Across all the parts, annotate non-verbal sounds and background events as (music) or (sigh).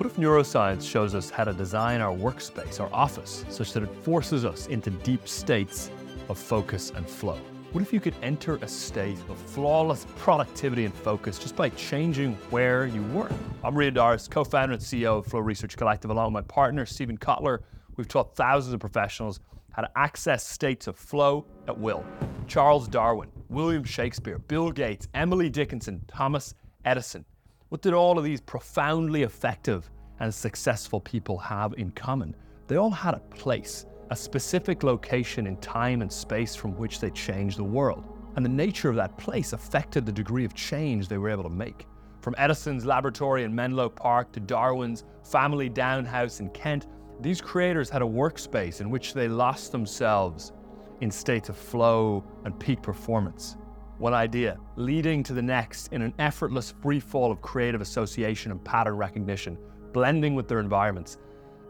What if neuroscience shows us how to design our workspace, our office, such that it forces us into deep states of focus and flow? What if you could enter a state of flawless productivity and focus just by changing where you work? I'm Rian Doris, co founder and CEO of Flow Research Collective, along with my partner, Steven Kotler. We've taught thousands of professionals how to access states of flow at will. Charles Darwin, William Shakespeare, Bill Gates, Emily Dickinson, Thomas Edison. What did all of these profoundly effective and successful people have in common? They all had a place a specific location in time and space from which they changed the world. And the nature of that place affected the degree of change they were able to make. From Edison's laboratory in Menlo Park to Darwin's family down house in Kent, these creators had a workspace in which they lost themselves in states of flow and peak performance. One idea leading to the next in an effortless free fall of creative association and pattern recognition, blending with their environments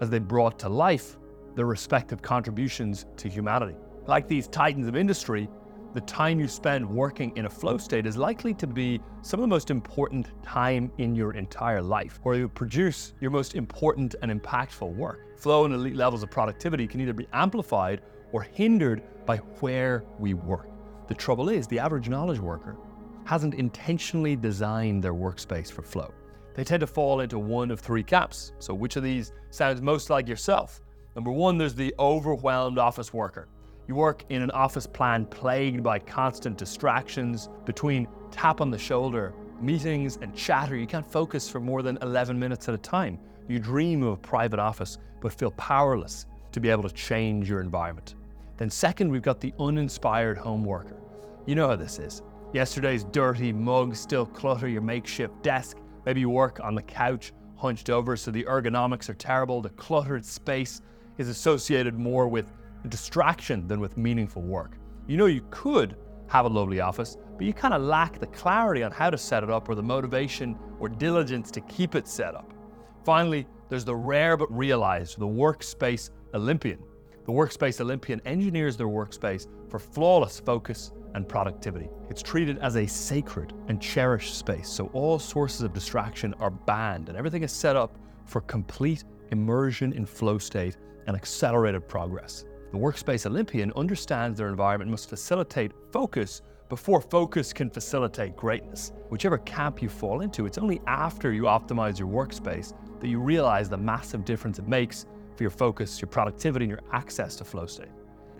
as they brought to life their respective contributions to humanity. Like these titans of industry, the time you spend working in a flow state is likely to be some of the most important time in your entire life, where you produce your most important and impactful work. Flow and elite levels of productivity can either be amplified or hindered by where we work. The trouble is, the average knowledge worker hasn't intentionally designed their workspace for flow. They tend to fall into one of three camps. So, which of these sounds most like yourself? Number one, there's the overwhelmed office worker. You work in an office plan plagued by constant distractions between tap on the shoulder, meetings, and chatter. You can't focus for more than 11 minutes at a time. You dream of a private office, but feel powerless to be able to change your environment. Then, second, we've got the uninspired home worker. You know how this is. Yesterday's dirty mug still clutter your makeshift desk. Maybe you work on the couch hunched over, so the ergonomics are terrible. The cluttered space is associated more with distraction than with meaningful work. You know, you could have a lovely office, but you kind of lack the clarity on how to set it up or the motivation or diligence to keep it set up. Finally, there's the rare but realized, the workspace Olympian. The workspace Olympian engineers their workspace for flawless focus and productivity. It's treated as a sacred and cherished space, so all sources of distraction are banned and everything is set up for complete immersion in flow state and accelerated progress. The Workspace Olympian understands their environment must facilitate focus before focus can facilitate greatness. Whichever camp you fall into, it's only after you optimize your workspace that you realize the massive difference it makes for your focus, your productivity, and your access to flow state.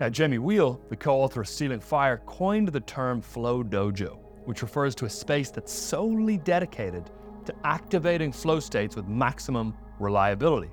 Now, Jamie Wheal, the co author of Stealing Fire, coined the term Flow Dojo, which refers to a space that's solely dedicated to activating flow states with maximum reliability.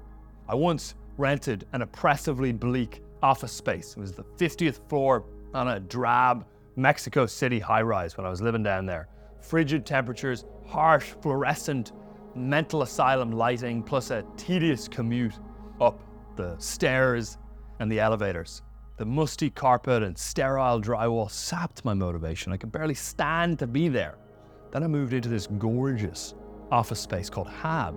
I once rented an oppressively bleak office space. It was the 50th floor on a drab Mexico City high rise when I was living down there. Frigid temperatures, harsh fluorescent mental asylum lighting, plus a tedious commute up the stairs and the elevators. The musty carpet and sterile drywall sapped my motivation. I could barely stand to be there. Then I moved into this gorgeous office space called Hab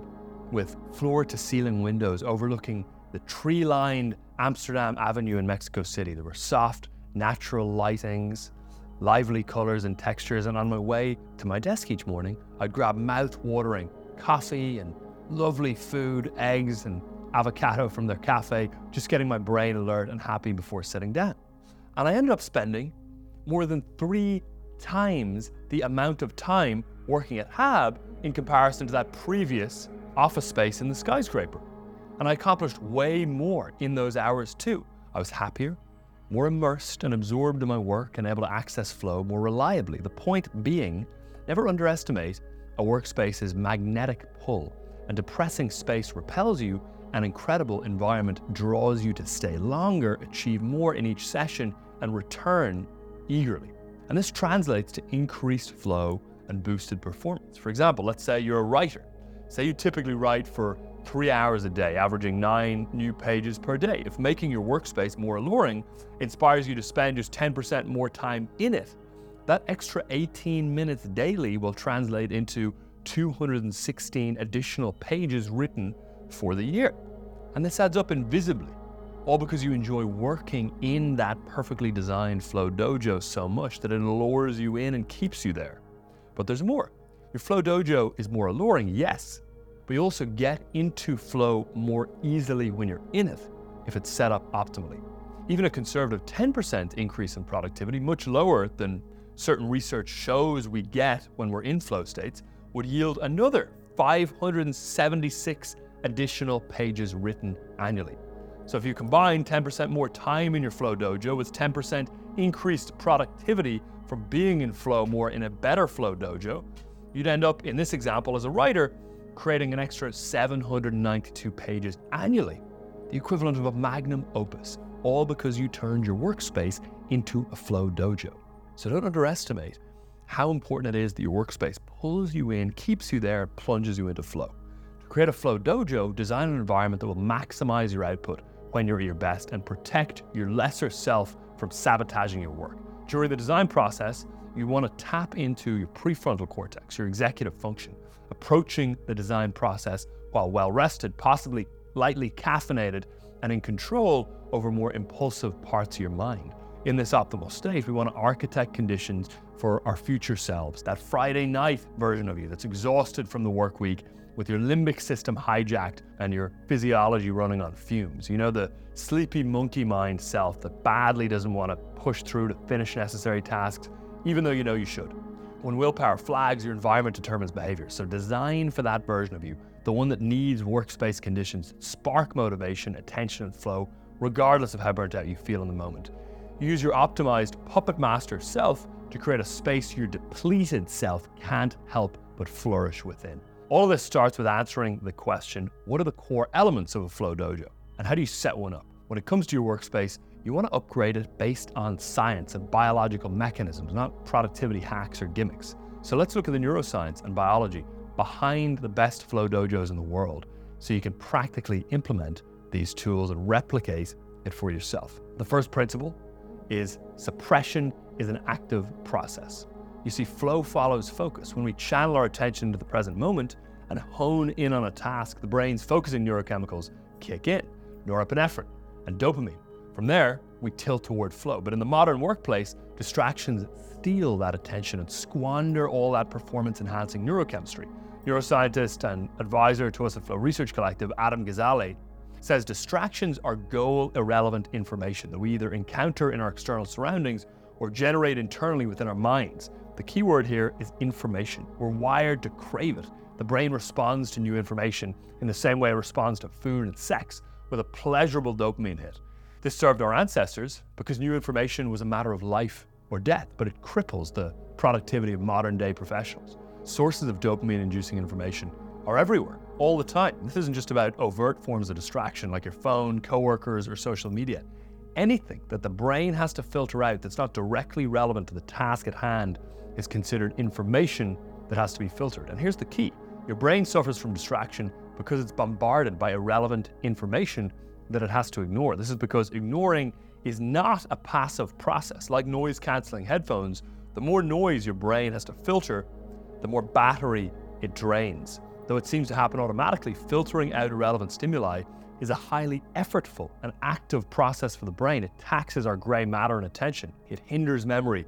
with floor to ceiling windows overlooking the tree lined Amsterdam Avenue in Mexico City. There were soft, natural lightings, lively colors and textures, and on my way to my desk each morning, I'd grab mouth watering coffee and lovely food, eggs and avocado from their cafe, just getting my brain alert and happy before sitting down. And I ended up spending more than three times the amount of time working at Hab in comparison to that previous office space in the skyscraper. And I accomplished way more in those hours too. I was happier, more immersed and absorbed in my work and able to access flow more reliably. The point being, never underestimate a workspace's magnetic pull. A depressing space repels you, an incredible environment draws you to stay longer, achieve more in each session, and return eagerly. And this translates to increased flow and boosted performance. For example, let's say you're a writer. Say you typically write for three hours a day, averaging nine new pages per day. If making your workspace more alluring inspires you to spend just 10% more time in it, that extra 18 minutes daily will translate into 216 additional pages written for the year. And this adds up invisibly, all because you enjoy working in that perfectly designed Flow Dojo so much that it lures you in and keeps you there. But there's more. Your Flow Dojo is more alluring, yes, but you also get into flow more easily when you're in it if it's set up optimally. Even a conservative 10% increase in productivity, much lower than certain research shows we get when we're in flow states, would yield another 576 additional pages written annually. So if you combine 10% more time in your Flow Dojo with 10% increased productivity from being in flow more in a better Flow Dojo, you'd end up, in this example, as a writer, creating an extra 792 pages annually, the equivalent of a magnum opus, all because you turned your workspace into a Flow Dojo. So don't underestimate how important it is that your workspace pulls you in, keeps you there, plunges you into flow. Create a Flow Dojo, design an environment that will maximize your output when you're at your best and protect your lesser self from sabotaging your work. During the design process, you want to tap into your prefrontal cortex, your executive function, approaching the design process while well rested, possibly lightly caffeinated, and in control over more impulsive parts of your mind. In this optimal state, we want to architect conditions for our future selves, that Friday night version of you that's exhausted from the work week with your limbic system hijacked and your physiology running on fumes. You know, the sleepy monkey mind self that badly doesn't want to push through to finish necessary tasks, even though you know you should. When willpower flags, your environment determines behavior. So design for that version of you, the one that needs workspace conditions, spark motivation, attention, and flow, regardless of how burnt out you feel in the moment. Use your optimized puppet master self to create a space your depleted self can't help but flourish within. All of this starts with answering the question what are the core elements of a Flow Dojo? And how do you set one up? When it comes to your workspace, you want to upgrade it based on science and biological mechanisms, not productivity hacks or gimmicks. So let's look at the neuroscience and biology behind the best Flow Dojos in the world so you can practically implement these tools and replicate it for yourself. The first principle is suppression is an active process. You see, flow follows focus. When we channel our attention to the present moment and hone in on a task, the brain's focusing neurochemicals kick in norepinephrine and dopamine. From there, we tilt toward flow. But in the modern workplace, distractions steal that attention and squander all that performance enhancing neurochemistry. Neuroscientist and advisor to us at Flow Research Collective, Adam Gazzaley, says distractions are goal irrelevant information that we either encounter in our external surroundings or generate internally within our minds. The key word here is information. We're wired to crave it. The brain responds to new information in the same way it responds to food and sex with a pleasurable dopamine hit. This served our ancestors because new information was a matter of life or death, but it cripples the productivity of modern day professionals. Sources of dopamine inducing information are everywhere, all the time. This isn't just about overt forms of distraction like your phone, coworkers, or social media. Anything that the brain has to filter out that's not directly relevant to the task at hand is considered information that has to be filtered. And here's the key your brain suffers from distraction because it's bombarded by irrelevant information that it has to ignore. This is because ignoring is not a passive process. Like noise canceling headphones, the more noise your brain has to filter, the more battery it drains. Though it seems to happen automatically, filtering out irrelevant stimuli is a highly effortful and active process for the brain. It taxes our grey matter and attention, it hinders memory,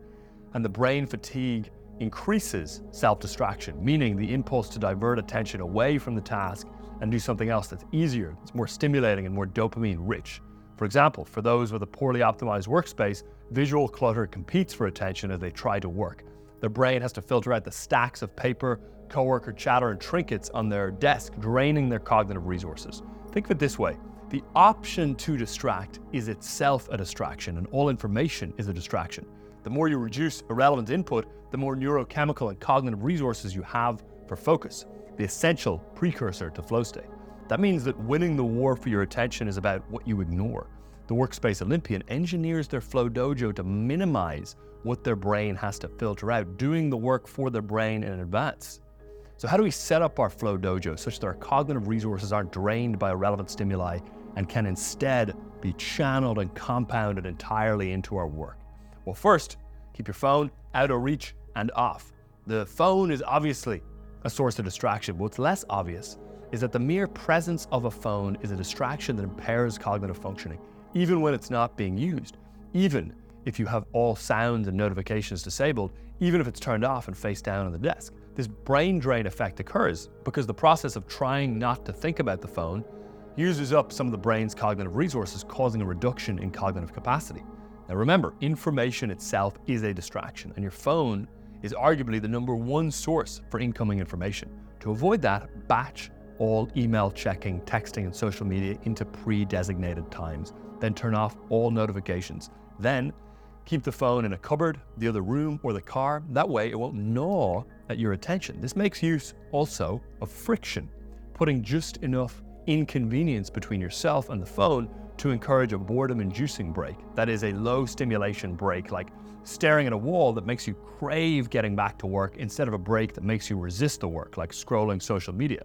and the brain fatigue increases self distraction, meaning the impulse to divert attention away from the task and do something else that's easier, that's more stimulating and more dopamine rich. For example, for those with a poorly optimized workspace, visual clutter competes for attention as they try to work. Their brain has to filter out the stacks of paper, coworker chatter, and trinkets on their desk, draining their cognitive resources. Think of it this way the option to distract is itself a distraction, and all information is a distraction. The more you reduce irrelevant input, the more neurochemical and cognitive resources you have for focus, the essential precursor to flow state. That means that winning the war for your attention is about what you ignore. The Workspace Olympian engineers their flow dojo to minimize what their brain has to filter out, doing the work for their brain in advance. So, how do we set up our flow dojo such that our cognitive resources aren't drained by irrelevant stimuli and can instead be channeled and compounded entirely into our work? Well, first, keep your phone out of reach and off. The phone is obviously a source of distraction. What's less obvious is that the mere presence of a phone is a distraction that impairs cognitive functioning, even when it's not being used, even if you have all sounds and notifications disabled, even if it's turned off and face down on the desk. This brain drain effect occurs because the process of trying not to think about the phone uses up some of the brain's cognitive resources, causing a reduction in cognitive capacity. Now, remember, information itself is a distraction, and your phone is arguably the number one source for incoming information. To avoid that, batch all email checking, texting, and social media into pre designated times. Then turn off all notifications. Then keep the phone in a cupboard, the other room, or the car. That way, it won't gnaw at your attention. This makes use also of friction, putting just enough inconvenience between yourself and the phone to encourage a boredom inducing break. That is a low stimulation break, like staring at a wall that makes you crave getting back to work instead of a break that makes you resist the work, like scrolling social media.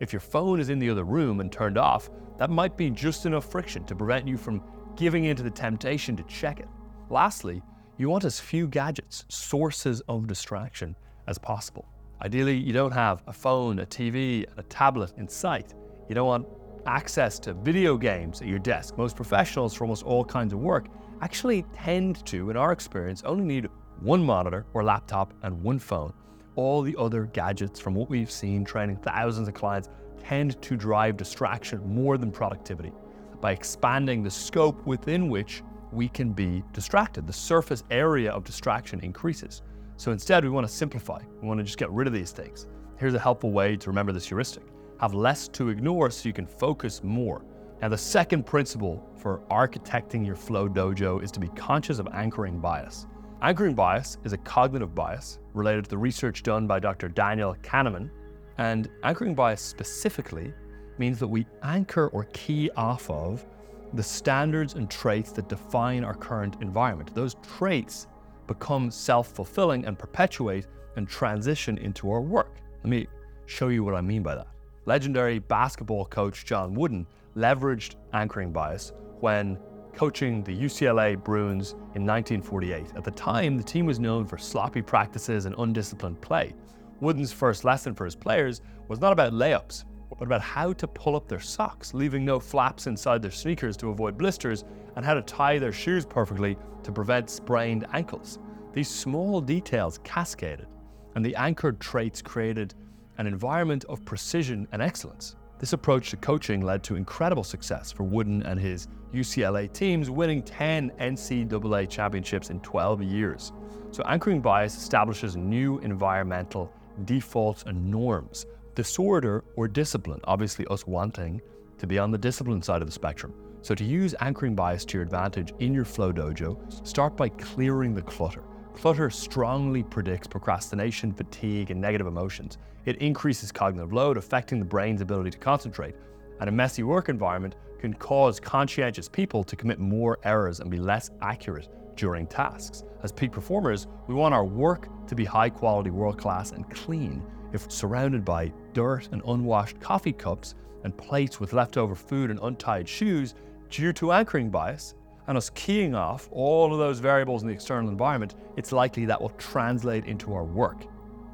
If your phone is in the other room and turned off, that might be just enough friction to prevent you from giving into the temptation to check it. Lastly, you want as few gadgets, sources of distraction, as possible. Ideally, you don't have a phone, a TV, and a tablet in sight. You don't want access to video games at your desk. Most professionals for almost all kinds of work actually tend to, in our experience, only need one monitor or laptop and one phone. All the other gadgets, from what we've seen training thousands of clients, tend to drive distraction more than productivity. By expanding the scope within which we can be distracted, the surface area of distraction increases. So instead, we want to simplify. We want to just get rid of these things. Here's a helpful way to remember this heuristic have less to ignore so you can focus more. Now, the second principle for architecting your flow dojo is to be conscious of anchoring bias. Anchoring bias is a cognitive bias related to the research done by Dr. Daniel Kahneman. And anchoring bias specifically means that we anchor or key off of the standards and traits that define our current environment. Those traits become self fulfilling and perpetuate and transition into our work. Let me show you what I mean by that. Legendary basketball coach John Wooden leveraged anchoring bias when coaching the UCLA Bruins in 1948. At the time, the team was known for sloppy practices and undisciplined play. Wooden's first lesson for his players was not about layups, but about how to pull up their socks, leaving no flaps inside their sneakers to avoid blisters, and how to tie their shoes perfectly to prevent sprained ankles. These small details cascaded, and the anchored traits created an environment of precision and excellence. This approach to coaching led to incredible success for Wooden and his UCLA teams, winning 10 NCAA championships in 12 years. So, anchoring bias establishes new environmental defaults and norms. Disorder or discipline, obviously, us wanting to be on the discipline side of the spectrum. So, to use anchoring bias to your advantage in your flow dojo, start by clearing the clutter. Clutter strongly predicts procrastination, fatigue, and negative emotions. It increases cognitive load, affecting the brain's ability to concentrate. And a messy work environment can cause conscientious people to commit more errors and be less accurate during tasks. As peak performers, we want our work to be high quality, world class, and clean. If surrounded by dirt and unwashed coffee cups and plates with leftover food and untied shoes, due to anchoring bias, and us keying off all of those variables in the external environment, it's likely that will translate into our work.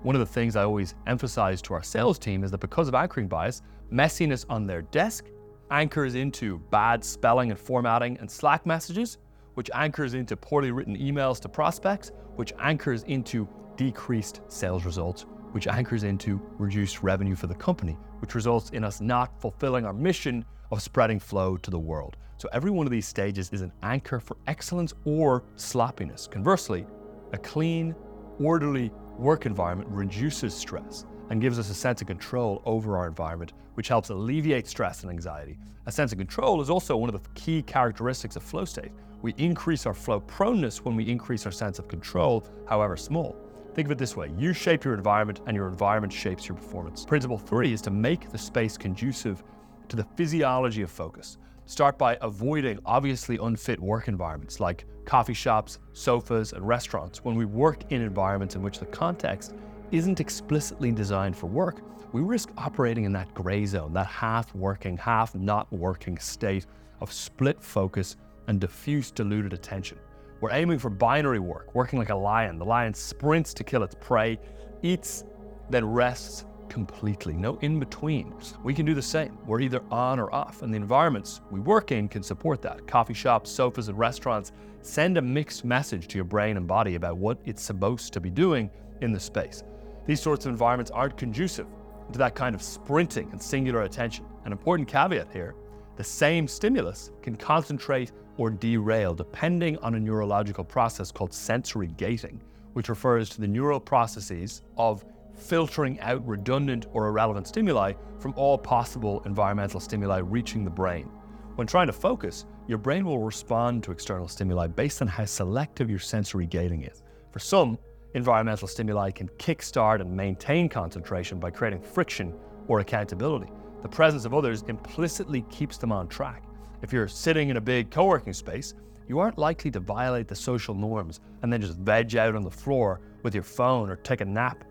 One of the things I always emphasize to our sales team is that because of anchoring bias, messiness on their desk anchors into bad spelling and formatting and Slack messages, which anchors into poorly written emails to prospects, which anchors into decreased sales results, which anchors into reduced revenue for the company, which results in us not fulfilling our mission of spreading flow to the world. So every one of these stages is an anchor for excellence or sloppiness. Conversely, a clean, orderly work environment reduces stress and gives us a sense of control over our environment, which helps alleviate stress and anxiety. A sense of control is also one of the key characteristics of flow state. We increase our flow proneness when we increase our sense of control, however small. Think of it this way you shape your environment, and your environment shapes your performance. Principle three is to make the space conducive to the physiology of focus. Start by avoiding obviously unfit work environments like coffee shops, sofas, and restaurants. When we work in environments in which the context isn't explicitly designed for work, we risk operating in that gray zone, that half working, half not working state of split focus and diffuse diluted attention. We're aiming for binary work, working like a lion. The lion sprints to kill its prey, eats, then rests completely, no in between. We can do the same. We're either on or off, and the environments we work in can support that. Coffee shops, sofas, and restaurants send a mixed message to your brain and body about what it's supposed to be doing in the space. These sorts of environments aren't conducive to that kind of sprinting and singular attention. An important caveat here the same stimulus can concentrate or derail depending on a neurological process called sensory gating, which refers to the neural processes of filtering out redundant or irrelevant stimuli from all possible environmental stimuli reaching the brain. When trying to focus, your brain will respond to external stimuli based on how selective your sensory gating is. For some, environmental stimuli can kickstart and maintain concentration by creating friction or accountability. The presence of others implicitly keeps them on track. If you're sitting in a big co working space, you aren't likely to violate the social norms and then just veg out on the floor with your phone or take a nap.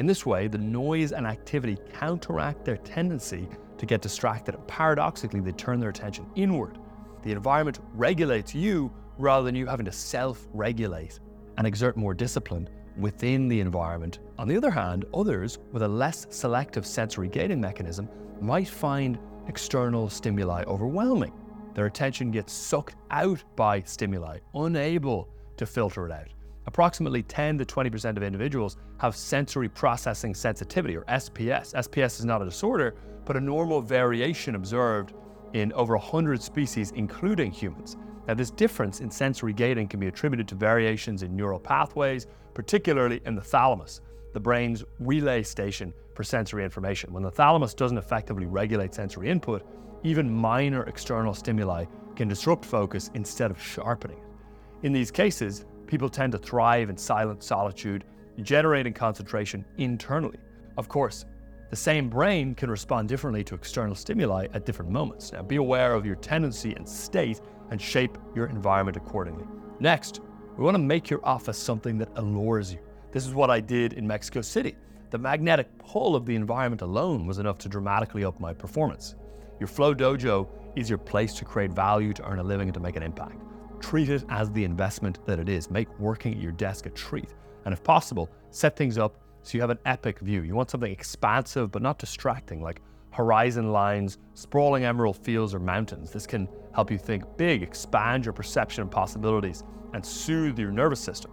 In this way, the noise and activity counteract their tendency to get distracted, paradoxically, they turn their attention inward. The environment regulates you rather than you having to self regulate and exert more discipline within the environment. On the other hand, others with a less selective sensory gating mechanism might find external stimuli overwhelming. Their attention gets sucked out by stimuli, unable to filter it out. Approximately 10 to 20% of individuals have sensory processing sensitivity, or SPS. SPS is not a disorder, but a normal variation observed in over 100 species, including humans. Now, this difference in sensory gating can be attributed to variations in neural pathways, particularly in the thalamus, the brain's relay station for sensory information. When the thalamus doesn't effectively regulate sensory input, even minor external stimuli can disrupt focus instead of sharpening it. In these cases, people tend to thrive in silent solitude, generating concentration internally. Of course, the same brain can respond differently to external stimuli at different moments. Now, be aware of your tendency and state and shape your environment accordingly. Next, we want to make your office something that allures you. This is what I did in Mexico City. The magnetic pull of the environment alone was enough to dramatically up my performance. Your Flow Dojo is your place to create value, to earn a living, and to make an impact. Treat it as the investment that it is. Make working at your desk a treat. And if possible, set things up so you have an epic view. You want something expansive but not distracting, like horizon lines, sprawling emerald fields, or mountains. This can help you think big, expand your perception of possibilities, and soothe your nervous system.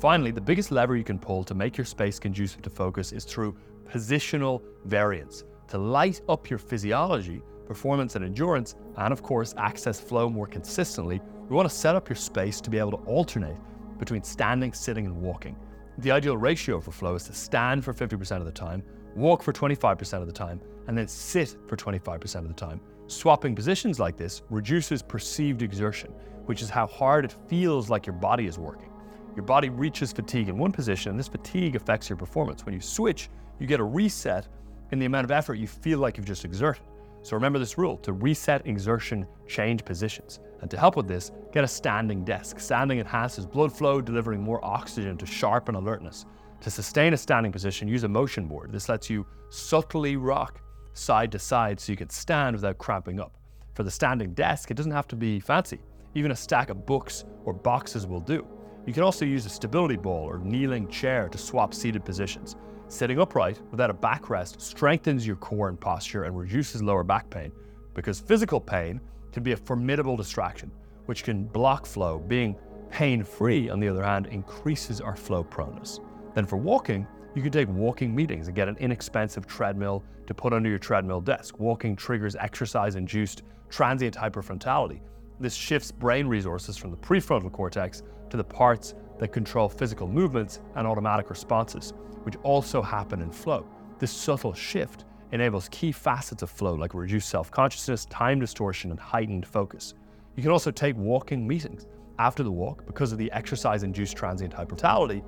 Finally, the biggest lever you can pull to make your space conducive to focus is through positional variance. To light up your physiology, performance, and endurance, and of course, access flow more consistently, we want to set up your space to be able to alternate between standing, sitting, and walking. The ideal ratio for flow is to stand for 50% of the time, walk for 25% of the time, and then sit for 25% of the time. Swapping positions like this reduces perceived exertion, which is how hard it feels like your body is working. Your body reaches fatigue in one position, and this fatigue affects your performance. When you switch, you get a reset in the amount of effort you feel like you've just exerted. So remember this rule to reset exertion, change positions. And to help with this, get a standing desk. Standing enhances blood flow, delivering more oxygen to sharpen alertness. To sustain a standing position, use a motion board. This lets you subtly rock side to side so you can stand without cramping up. For the standing desk, it doesn't have to be fancy. Even a stack of books or boxes will do. You can also use a stability ball or kneeling chair to swap seated positions. Sitting upright without a backrest strengthens your core and posture and reduces lower back pain because physical pain can be a formidable distraction, which can block flow. Being pain free, on the other hand, increases our flow proneness. Then for walking, you can take walking meetings and get an inexpensive treadmill to put under your treadmill desk. Walking triggers exercise induced transient hyperfrontality. This shifts brain resources from the prefrontal cortex to the parts that control physical movements and automatic responses, which also happen in flow. This subtle shift enables key facets of flow like reduced self consciousness, time distortion, and heightened focus. You can also take walking meetings. After the walk, because of the exercise induced transient hyperfrontality,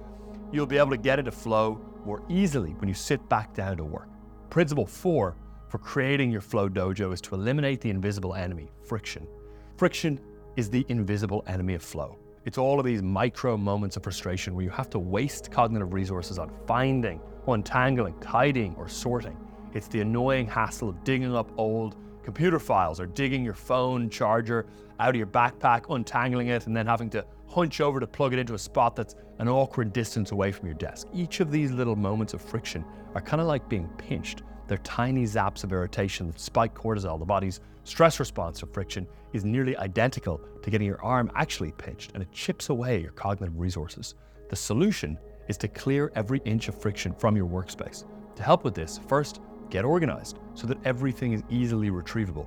you'll be able to get into flow more easily when you sit back down to work. Principle four for creating your flow dojo is to eliminate the invisible enemy, friction. Friction is the invisible enemy of flow. It's all of these micro moments of frustration where you have to waste cognitive resources on finding, untangling, tidying, or sorting. It's the annoying hassle of digging up old computer files or digging your phone charger out of your backpack, untangling it, and then having to hunch over to plug it into a spot that's an awkward distance away from your desk. Each of these little moments of friction are kind of like being pinched. They're tiny zaps of irritation that spike cortisol, the body's stress response to friction, is nearly identical to getting your arm actually pinched, and it chips away your cognitive resources. The solution is to clear every inch of friction from your workspace. To help with this, first, get organized so that everything is easily retrievable.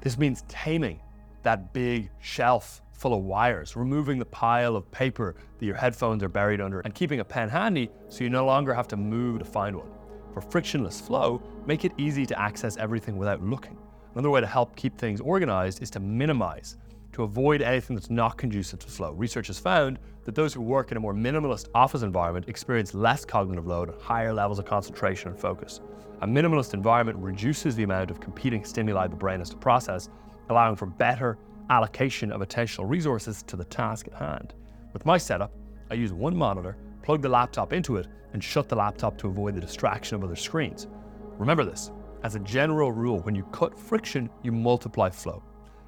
This means taming that big shelf full of wires, removing the pile of paper that your headphones are buried under, and keeping a pen handy so you no longer have to move to find one. For frictionless flow, make it easy to access everything without looking. Another way to help keep things organized is to minimize, to avoid anything that's not conducive to flow. Research has found that those who work in a more minimalist office environment experience less cognitive load and higher levels of concentration and focus. A minimalist environment reduces the amount of competing stimuli the brain has to process, allowing for better allocation of attentional resources to the task at hand. With my setup, I use one monitor, plug the laptop into it, and shut the laptop to avoid the distraction of other screens. Remember this as a general rule, when you cut friction, you multiply flow.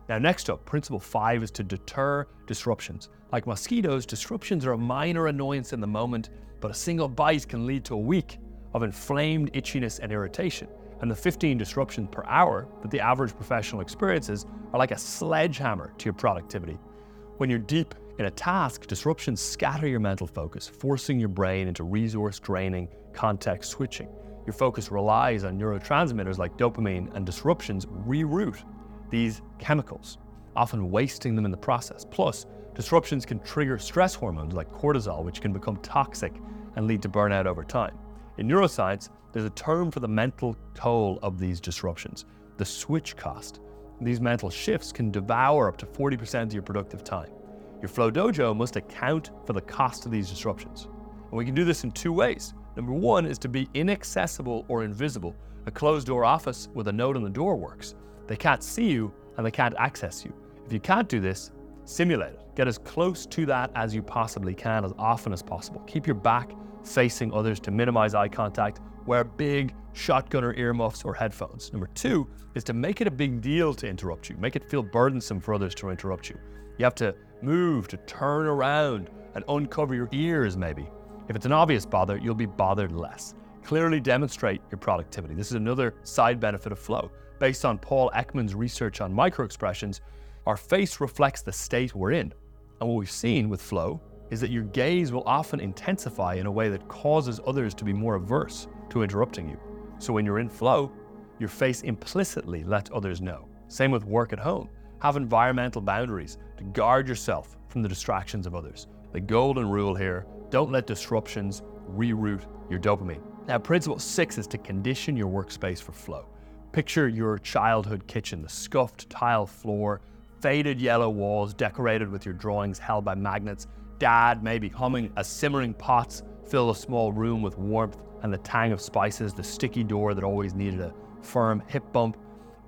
Now, next up, principle five is to deter disruptions. Like mosquitoes, disruptions are a minor annoyance in the moment, but a single bite can lead to a week of inflamed itchiness and irritation. And the 15 disruptions per hour that the average professional experiences are like a sledgehammer to your productivity. When you're deep in a task, disruptions scatter your mental focus, forcing your brain into resource draining context switching. Your focus relies on neurotransmitters like dopamine, and disruptions reroute these chemicals, often wasting them in the process. Plus, disruptions can trigger stress hormones like cortisol, which can become toxic and lead to burnout over time. In neuroscience, there's a term for the mental toll of these disruptions the switch cost. These mental shifts can devour up to 40% of your productive time. Your Flow Dojo must account for the cost of these disruptions. And we can do this in two ways. Number one is to be inaccessible or invisible. A closed door office with a note on the door works. They can't see you and they can't access you. If you can't do this, simulate it. Get as close to that as you possibly can, as often as possible. Keep your back facing others to minimize eye contact. Wear big shotgunner earmuffs or headphones. Number two is to make it a big deal to interrupt you. Make it feel burdensome for others to interrupt you. You have to move, to turn around and uncover your ears, maybe. If it's an obvious bother, you'll be bothered less. Clearly demonstrate your productivity. This is another side benefit of flow. Based on Paul Ekman's research on microexpressions, our face reflects the state we're in. And what we've seen with flow is that your gaze will often intensify in a way that causes others to be more averse to interrupting you. So when you're in flow, your face implicitly lets others know. Same with work at home. Have environmental boundaries to guard yourself from the distractions of others. The golden rule here don't let disruptions reroute your dopamine. Now, principle six is to condition your workspace for flow. Picture your childhood kitchen, the scuffed tile floor, faded yellow walls decorated with your drawings held by magnets. Dad maybe humming as simmering pots fill a small room with warmth and the tang of spices, the sticky door that always needed a firm hip bump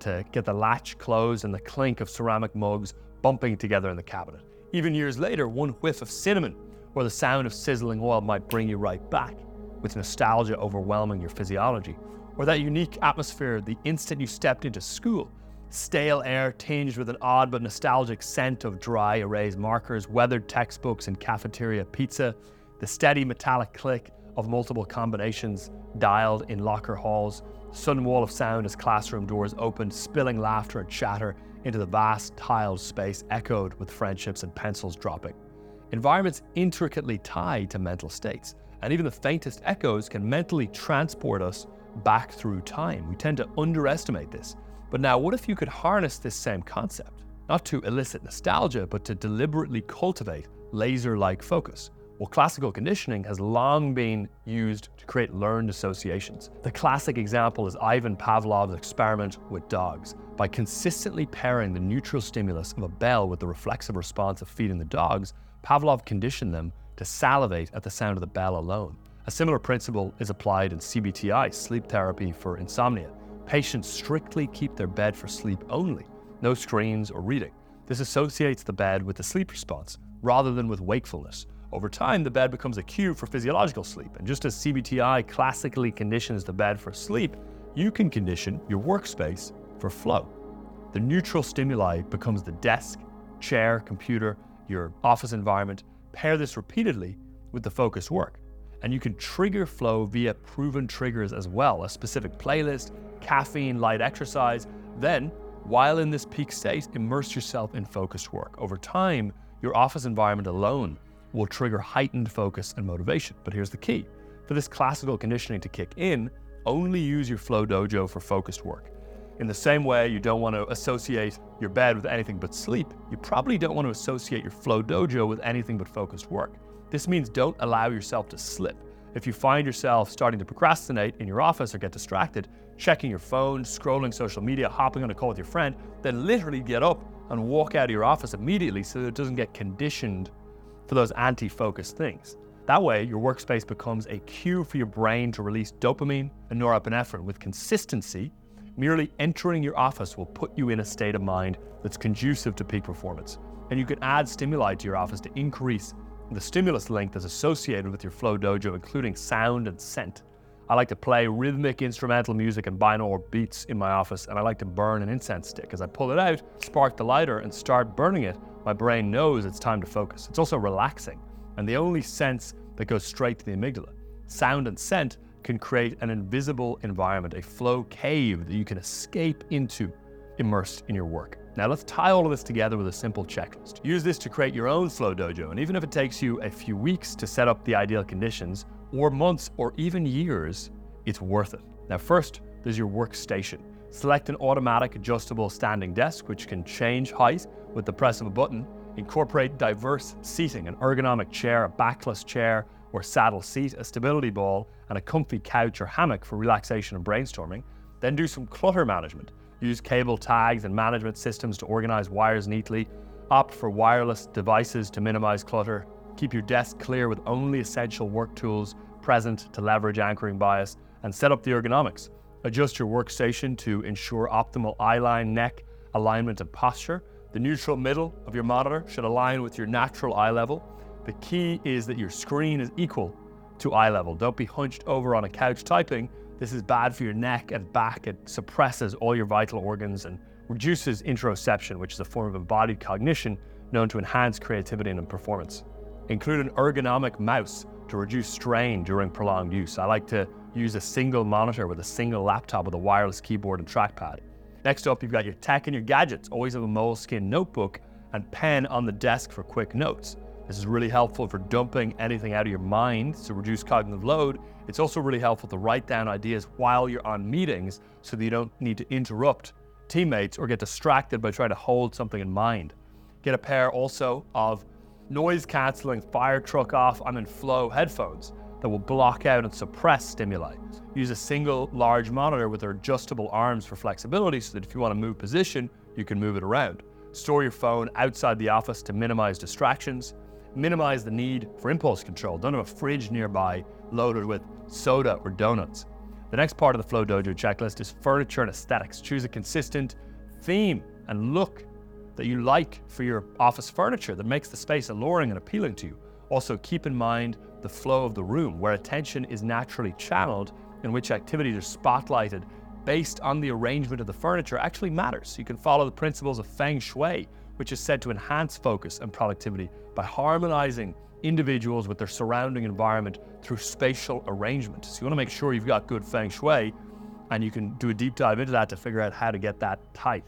to get the latch closed, and the clink of ceramic mugs bumping together in the cabinet. Even years later, one whiff of cinnamon or the sound of sizzling oil might bring you right back, with nostalgia overwhelming your physiology. Or that unique atmosphere the instant you stepped into school. Stale air tinged with an odd but nostalgic scent of dry erased markers, weathered textbooks, and cafeteria pizza. The steady metallic click of multiple combinations dialed in locker halls. Sudden wall of sound as classroom doors opened, spilling laughter and chatter into the vast tiled space echoed with friendships and pencils dropping. Environments intricately tied to mental states, and even the faintest echoes can mentally transport us back through time. We tend to underestimate this. But now, what if you could harness this same concept? Not to elicit nostalgia, but to deliberately cultivate laser like focus. Well, classical conditioning has long been used to create learned associations. The classic example is Ivan Pavlov's experiment with dogs. By consistently pairing the neutral stimulus of a bell with the reflexive response of feeding the dogs, Pavlov conditioned them to salivate at the sound of the bell alone. A similar principle is applied in CBTI, sleep therapy for insomnia. Patients strictly keep their bed for sleep only, no screens or reading. This associates the bed with the sleep response rather than with wakefulness. Over time, the bed becomes a cue for physiological sleep, and just as CBTI classically conditions the bed for sleep, you can condition your workspace for flow. The neutral stimuli becomes the desk, chair, computer, your office environment. Pair this repeatedly with the focused work. And you can trigger flow via proven triggers as well a specific playlist, caffeine, light exercise. Then, while in this peak state, immerse yourself in focused work. Over time, your office environment alone will trigger heightened focus and motivation. But here's the key for this classical conditioning to kick in, only use your Flow Dojo for focused work. In the same way, you don't want to associate your bed with anything but sleep, you probably don't want to associate your Flow Dojo with anything but focused work. This means don't allow yourself to slip. If you find yourself starting to procrastinate in your office or get distracted, checking your phone, scrolling social media, hopping on a call with your friend, then literally get up and walk out of your office immediately so that it doesn't get conditioned for those anti focused things. That way, your workspace becomes a cue for your brain to release dopamine and norepinephrine with consistency. Merely entering your office will put you in a state of mind that's conducive to peak performance. And you can add stimuli to your office to increase the stimulus length is associated with your Flow Dojo, including sound and scent. I like to play rhythmic instrumental music and binaural beats in my office, and I like to burn an incense stick. As I pull it out, spark the lighter, and start burning it, my brain knows it's time to focus. It's also relaxing, and the only sense that goes straight to the amygdala. Sound and scent can create an invisible environment, a flow cave that you can escape into immersed in your work. Now let's tie all of this together with a simple checklist. Use this to create your own flow dojo, and even if it takes you a few weeks to set up the ideal conditions, or months, or even years, it's worth it. Now first, there's your workstation. Select an automatic adjustable standing desk, which can change height with the press of a button. Incorporate diverse seating, an ergonomic chair, a backless chair, or saddle seat, a stability ball, and a comfy couch or hammock for relaxation and brainstorming. Then do some clutter management. Use cable tags and management systems to organize wires neatly. Opt for wireless devices to minimize clutter. Keep your desk clear with only essential work tools present to leverage anchoring bias. And set up the ergonomics. Adjust your workstation to ensure optimal eye line, neck, alignment, and posture. The neutral middle of your monitor should align with your natural eye level. The key is that your screen is equal to eye level. Don't be hunched over on a couch typing this is bad for your neck and back. It suppresses all your vital organs and reduces interoception, which is a form of embodied cognition known to enhance creativity and performance. Include an ergonomic mouse to reduce strain during prolonged use. I like to use a single monitor with a single laptop with a wireless keyboard and trackpad. Next up, you've got your tech and your gadgets. Always have a Moleskine notebook and pen on the desk for quick notes. This is really helpful for dumping anything out of your mind to reduce cognitive load. It's also really helpful to write down ideas while you're on meetings so that you don't need to interrupt teammates or get distracted by trying to hold something in mind. Get a pair also of noise cancelling fire truck off, I'm in flow headphones that will block out and suppress stimuli. Use a single large monitor with adjustable arms for flexibility so that if you want to move position, you can move it around. Store your phone outside the office to minimize distractions minimize the need for impulse control. Don't have a fridge nearby loaded with soda or donuts. The next part of the Flow Dojo checklist is furniture and aesthetics. Choose a consistent theme and look that you like for your office furniture that makes the space alluring and appealing to you. Also, keep in mind the flow of the room, where attention is naturally channeled, in which activities are spotlighted based on the arrangement of the furniture actually matters. You can follow the principles of Feng Shui, which is said to enhance focus and productivity by harmonizing individuals with their surrounding environment through spatial arrangement. So you want to make sure you've got good feng shui, and you can do a deep dive into that to figure out how to get that tight.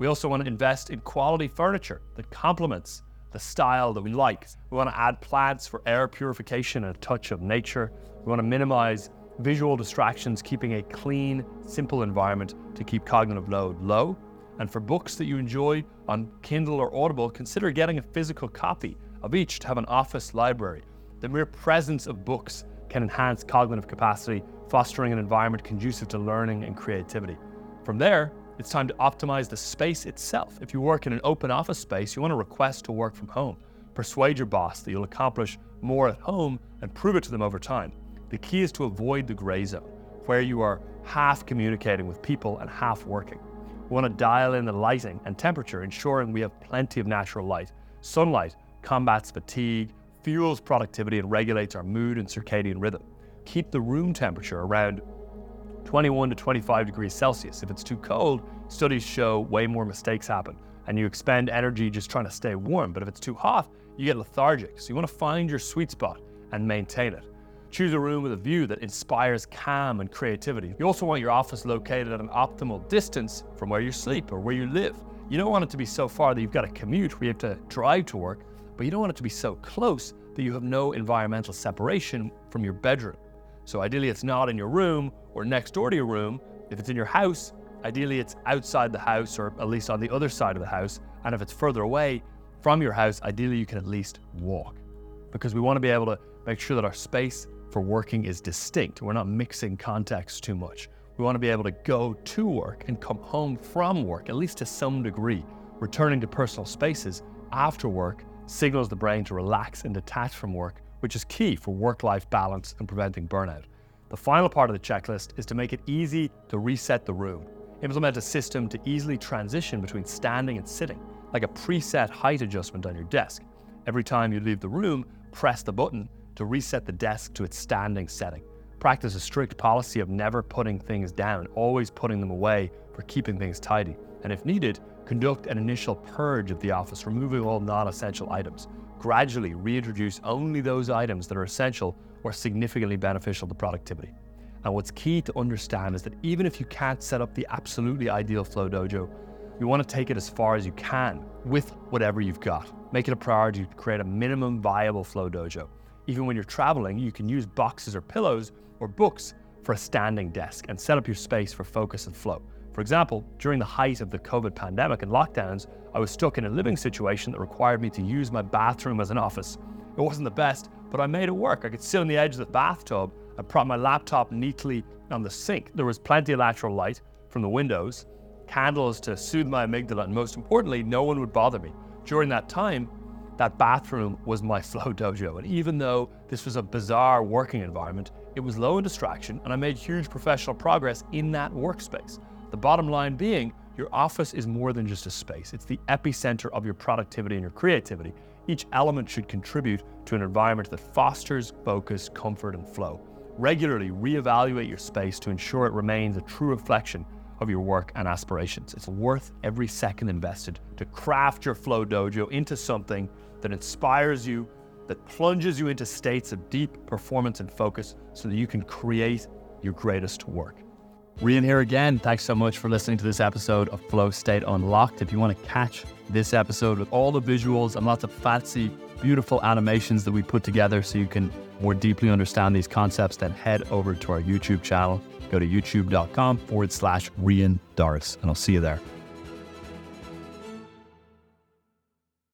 We also want to invest in quality furniture that complements the style that we like. We want to add plants for air purification and a touch of nature. We want to minimize visual distractions, keeping a clean, simple environment to keep cognitive load low. And for books that you enjoy on Kindle or Audible, consider getting a physical copy of each to have an office library. The mere presence of books can enhance cognitive capacity, fostering an environment conducive to learning and creativity. From there, it's time to optimize the space itself. If you work in an open office space, you want to request to work from home. Persuade your boss that you'll accomplish more at home and prove it to them over time. The key is to avoid the gray zone, where you are half communicating with people and half working. We want to dial in the lighting and temperature, ensuring we have plenty of natural light. Sunlight combats fatigue, fuels productivity, and regulates our mood and circadian rhythm. Keep the room temperature around 21 to 25 degrees Celsius. If it's too cold, studies show way more mistakes happen and you expend energy just trying to stay warm. But if it's too hot, you get lethargic. So you want to find your sweet spot and maintain it. Choose a room with a view that inspires calm and creativity. You also want your office located at an optimal distance from where you sleep or where you live. You don't want it to be so far that you've got to commute where you have to drive to work, but you don't want it to be so close that you have no environmental separation from your bedroom. So ideally, it's not in your room or next door to your room. If it's in your house, ideally it's outside the house or at least on the other side of the house. And if it's further away from your house, ideally you can at least walk because we want to be able to make sure that our space for working is distinct. We're not mixing contexts too much. We want to be able to go to work and come home from work, at least to some degree. Returning to personal spaces after work signals the brain to relax and detach from work, which is key for work life balance and preventing burnout. The final part of the checklist is to make it easy to reset the room. Implement a system to easily transition between standing and sitting, like a preset height adjustment on your desk. Every time you leave the room, press the button to reset the desk to its standing setting. Practice a strict policy of never putting things down, always putting them away for keeping things tidy. And if needed, conduct an initial purge of the office, removing all non essential items. Gradually reintroduce only those items that are essential or significantly beneficial to productivity. And what's key to understand is that even if you can't set up the absolutely ideal Flow Dojo, you want to take it as far as you can with whatever you've got. Make it a priority to create a minimum viable Flow Dojo. Even when you're traveling, you can use boxes or pillows or books for a standing desk and set up your space for focus and flow. For example, during the height of the COVID pandemic and lockdowns, I was stuck in a living situation that required me to use my bathroom as an office. It wasn't the best, but I made it work. I could sit on the edge of the bathtub. and prop my laptop neatly on the sink. There was plenty of lateral light from the windows, candles to soothe my amygdala, and most importantly, no one would bother me. During that time, that bathroom was my (laughs) flow dojo. And even though this was a bizarre working environment, it was low in distraction, and I made huge professional progress in that workspace. The bottom line being, your office is more than just a space. It's the epicenter of your productivity and your creativity. Each element should contribute to an environment that fosters focus, comfort, and flow. Regularly reevaluate your space to ensure it remains a true reflection of your work and aspirations. It's worth every second invested to craft your flow dojo into something that inspires you, that plunges you into states of deep performance and focus so that you can create your greatest work. Rian here again. Thanks so much for listening to this episode of Flow State Unlocked. If you want to catch this episode with all the visuals and lots of fancy, beautiful animations that we put together so you can more deeply understand these concepts, then head over to our YouTube channel. Go to youtube.com forward slash Rian Doris, and I'll see you there.